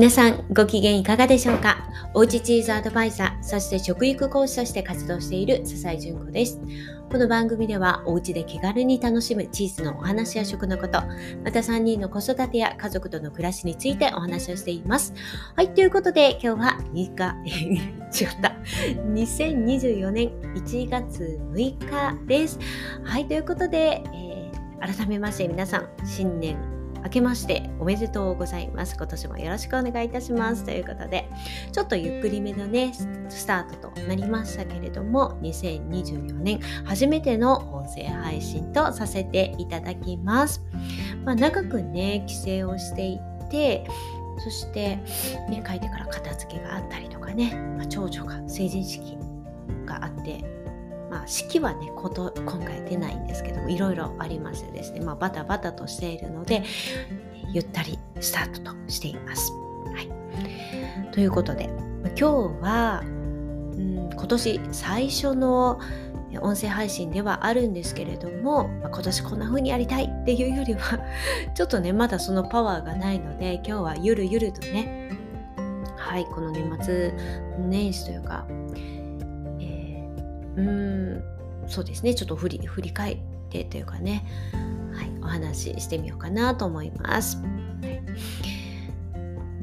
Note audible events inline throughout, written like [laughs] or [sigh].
皆さんご機嫌いかがでしょうか？おうちチーズアドバイザー、そして食育講師として活動している笹井純子です。この番組ではおうちで気軽に楽しむチーズのお話や食のこと、また3人の子育てや家族との暮らしについてお話をしています。はい、ということで今日は2日、[laughs] 違った。2024年1月6日です。はい、ということで、えー、改めまして皆さん、新年明けましておめでとうございます。今年もよろしくお願いいたします。ということで、ちょっとゆっくりめのね、スタートとなりましたけれども、2024年初めての音声配信とさせていただきます。まあ、長くね、帰省をしていて、そして、ね、帰ってから片付けがあったりとかね、まあ、長女が成人式があって、まあ、式はねこと今回出ないんですけどもいろいろありましてですね、まあ、バタバタとしているのでゆったりスタートとしています。はい、ということで今日は、うん、今年最初の音声配信ではあるんですけれども、まあ、今年こんな風にやりたいっていうよりは [laughs] ちょっとねまだそのパワーがないので今日はゆるゆるとねはいこの年末年始というかうん。そうですね。ちょっと振り振り返ってというかね、はい、お話ししてみようかなと思います。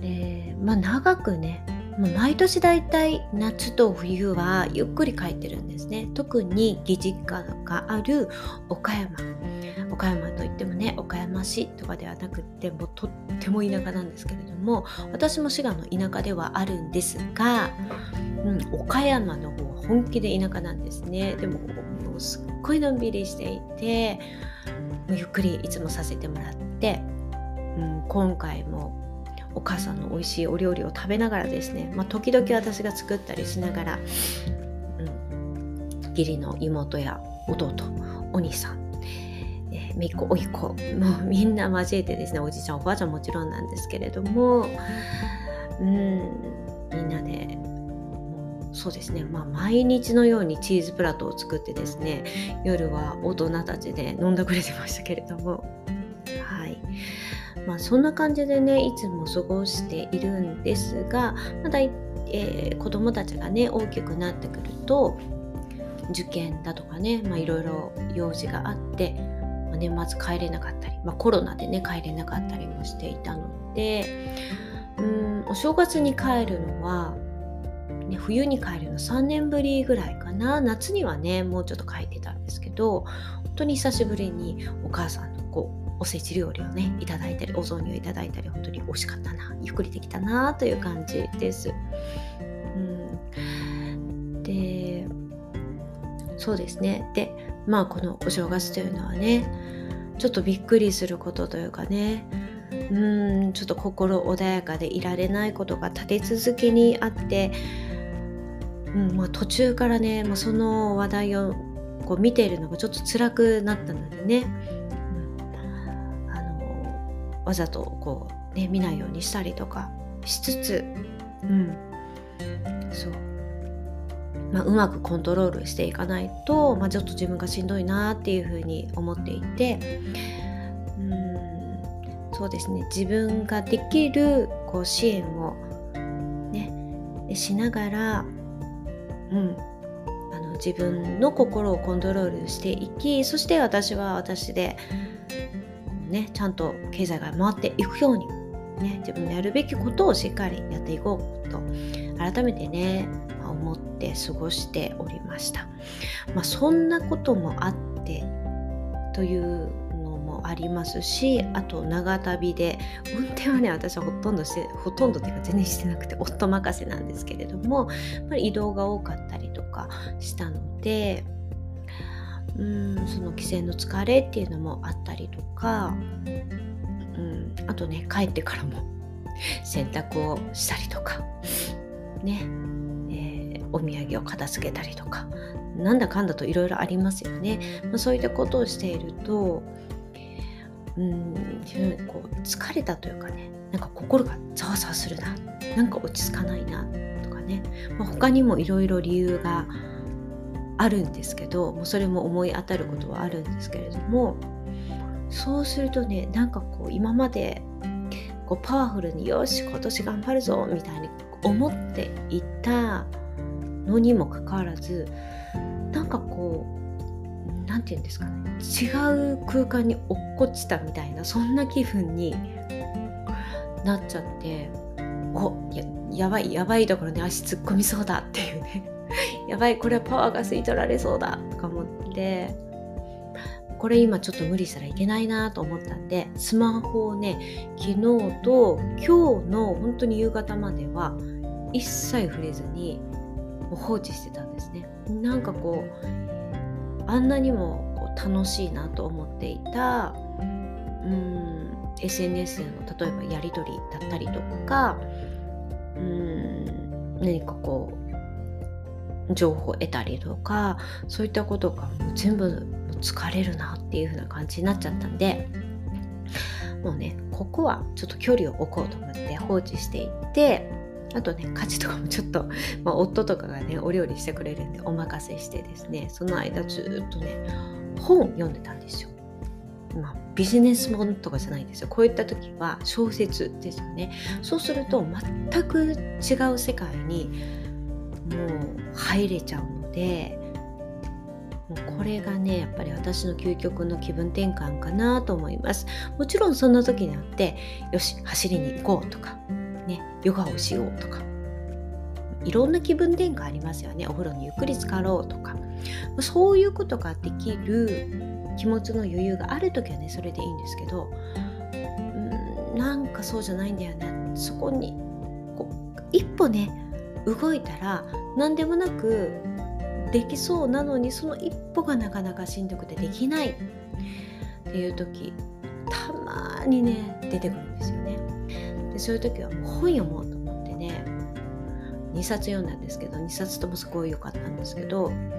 でまあ長くね毎年だいたい夏と冬はゆっくり帰ってるんですね。特に義実家がある岡山。岡山といってもね岡山市とかではなくってもとっても田舎なんですけれども私も滋賀の田舎ではあるんですが、うん、岡山の方は本気で田舎なんですね。でももうすっごいのんびりしていてゆっくりいつもさせてもらって、うん、今回もお母さんの美味しいお料理を食べながらですね、まあ、時々私が作ったりしながら、うん、義理の妹や弟お兄さんえー、めっ子おいっ子もうみんな交えてですねおじいちゃんおばあちゃんもちろんなんですけれどもうんみんなでそうですね、まあ、毎日のようにチーズプラットを作ってですね夜は大人たちで飲んだくれてましたけれどもまあそんな感じでねいつも過ごしているんですがまだ、えー、子供たちがね大きくなってくると受験だとかねいろいろ用事があって、まあ、年末帰れなかったり、まあ、コロナでね帰れなかったりもしていたのでうんお正月に帰るのはね、冬に帰るの3年ぶりぐらいかな。夏にはねもうちょっと帰ってたんですけど本当に久しぶりにお母さんのこうおせち料理をねいただいたりお雑煮をいただいたり本当に美味しかったなゆっくりできたなという感じです。うん、でそうですねでまあこのお正月というのはねちょっとびっくりすることというかねうんちょっと心穏やかでいられないことが立て続けにあってうんまあ、途中からね、まあ、その話題をこう見ているのがちょっと辛くなったのでね、わざとこう、ね、見ないようにしたりとかしつつ、うん。そう。まあ、うまくコントロールしていかないと、まあ、ちょっと自分がしんどいなっていうふうに思っていて。うんそうですね。自分ができるこう支援を、ね、しながらうん、あの自分の心をコントロールしていきそして私は私で、ね、ちゃんと経済が回っていくように、ね、自分のやるべきことをしっかりやっていこうと改めてね思って過ごしておりました。まあ、そんなこともあってというのもありますしあと長旅で運転はね私はほとんどしてほとんどっていうか全然してなくて夫任せなんですけれどもやっぱり移動が多かったりとかしたのでうんその帰省の疲れっていうのもあったりとかうんあとね帰ってからも [laughs] 洗濯をしたりとかね、えー、お土産を片付けたりとかなんだかんだといろいろありますよね、まあ、そういったことをしているとうんこう疲れたというかねなんか心がざわざわするななんか落ち着かないなとかね、まあ、他にもいろいろ理由があるんですけどもうそれも思い当たることはあるんですけれどもそうするとねなんかこう今までこうパワフルによし今年頑張るぞみたいに思っていたのにもかかわらずなんかこう何て言うんですかね違う空間に落っこちたみたいなそんな気分になっちゃっておややばいやばいところに足突っ込みそうだっていうね。[laughs] やばいこれはパワーが吸い取られそうだとか思って。これ今ちょっと無理したらいけないなと思ったんでスマホをね昨日と今日の本当に夕方までは一切触れずにもう放置してたんですね。なんかこうあんなにもこう楽しいなと思っていたうん SNS での例えばやり取りだったりとかうん何かこう情報を得たりとかそういったことがもう全部疲れるなっていう風な感じになっちゃったんでもうねここはちょっと距離を置こうと思って放置していってあとね家事とかもちょっと、[laughs] まあ、夫とかがねお料理してくれるんでお任せしてですねその間ずっとね本読んでたんですよ。まあ、ビジネス本とかじゃないんですよこういった時は小説ですよねそうすると全く違う世界にもう入れちゃうのでもうこれがねやっぱり私の究極の気分転換かなと思います。もちろんそんな時にあってよし走りに行こうとかねヨガをしようとかいろんな気分転換ありますよね。お風呂にゆっくり浸かろうとか。そういうことができる気持ちの余裕がある時はねそれでいいんですけどうんなんかそうじゃないんだよね。そこにこう一歩ね動いたら何でもなくできそうなのにその一歩がなかなかしんどくてできない。っていう時たまにね出てくるんですよね。でそういう時は本読もうと思ってね2冊読んだんですけど2冊ともすごい良かったんですけどうん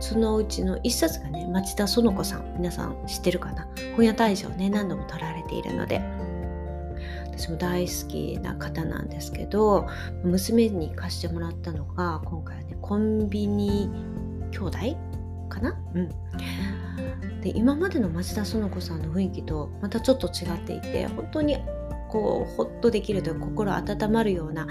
そのうちの一冊がね町田園子さん皆さん知ってるかな？本屋大賞ね何度も取られているので。私も大好きな方なんですけど娘に貸してもらったのが今回はねコンビニ兄弟かな？うん。で今までの町田園子さんの雰囲気とまたちょっと違っていて本当にこうほっとできるという心温まるような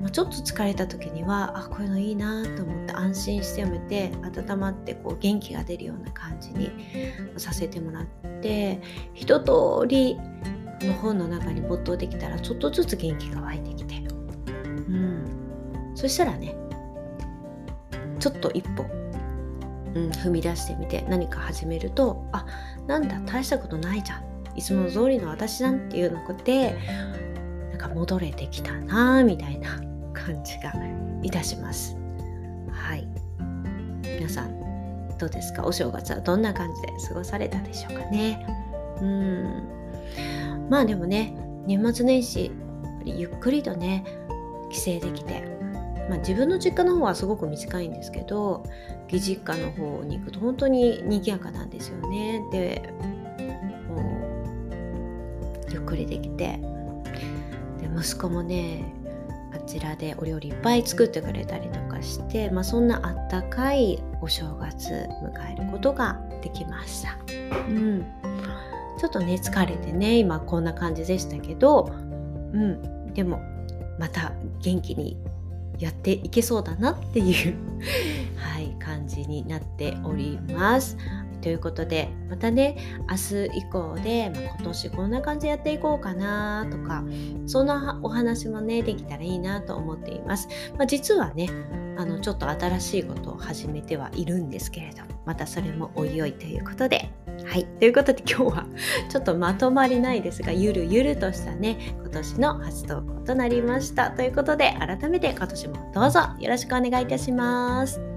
ま、ちょっと疲れた時にはあこういうのいいなと思って安心して読めて温まってこう元気が出るような感じにさせてもらって一通りの本の中に没頭できたらちょっとずつ元気が湧いてきて、うん、そしたらねちょっと一歩、うん、踏み出してみて何か始めるとあなんだ大したことないじゃんいつもの通りの私じゃんていうのでなんか戻れてきたなみたいな感じがいたします。はい。皆さん、どうですか？お正月はどんな感じで過ごされたでしょうかね？うん。まあでもね、年末年始、ゆっくりとね、帰省できて、まあ、自分の実家の方はすごく短いんですけど義実家の方に行くと本当に賑やかなんですよね。でもうゆっくりできてで息子もねあちらでお料理いっぱい作ってくれたりとかして、まあ、そんなあったかいお正月迎えることができました。うん、ちょっとね疲れてね今こんな感じでしたけど、うん、でもまた元気にやっていけそうだなっていう [laughs] はい、感じになっております。ということでまたね明日以降で、まあ、今年こんな感じでやっていこうかなとかそんなお話もねできたらいいなと思っています、まあ、実はねあのちょっと新しいことを始めてはいるんですけれどまたそれもおいおいということではい。ということで今日はちょっとまとまりないですが、ゆるゆるとしたね、今年の初投稿となりました。ということで、改めて今年もどうぞよろしくお願いいたします。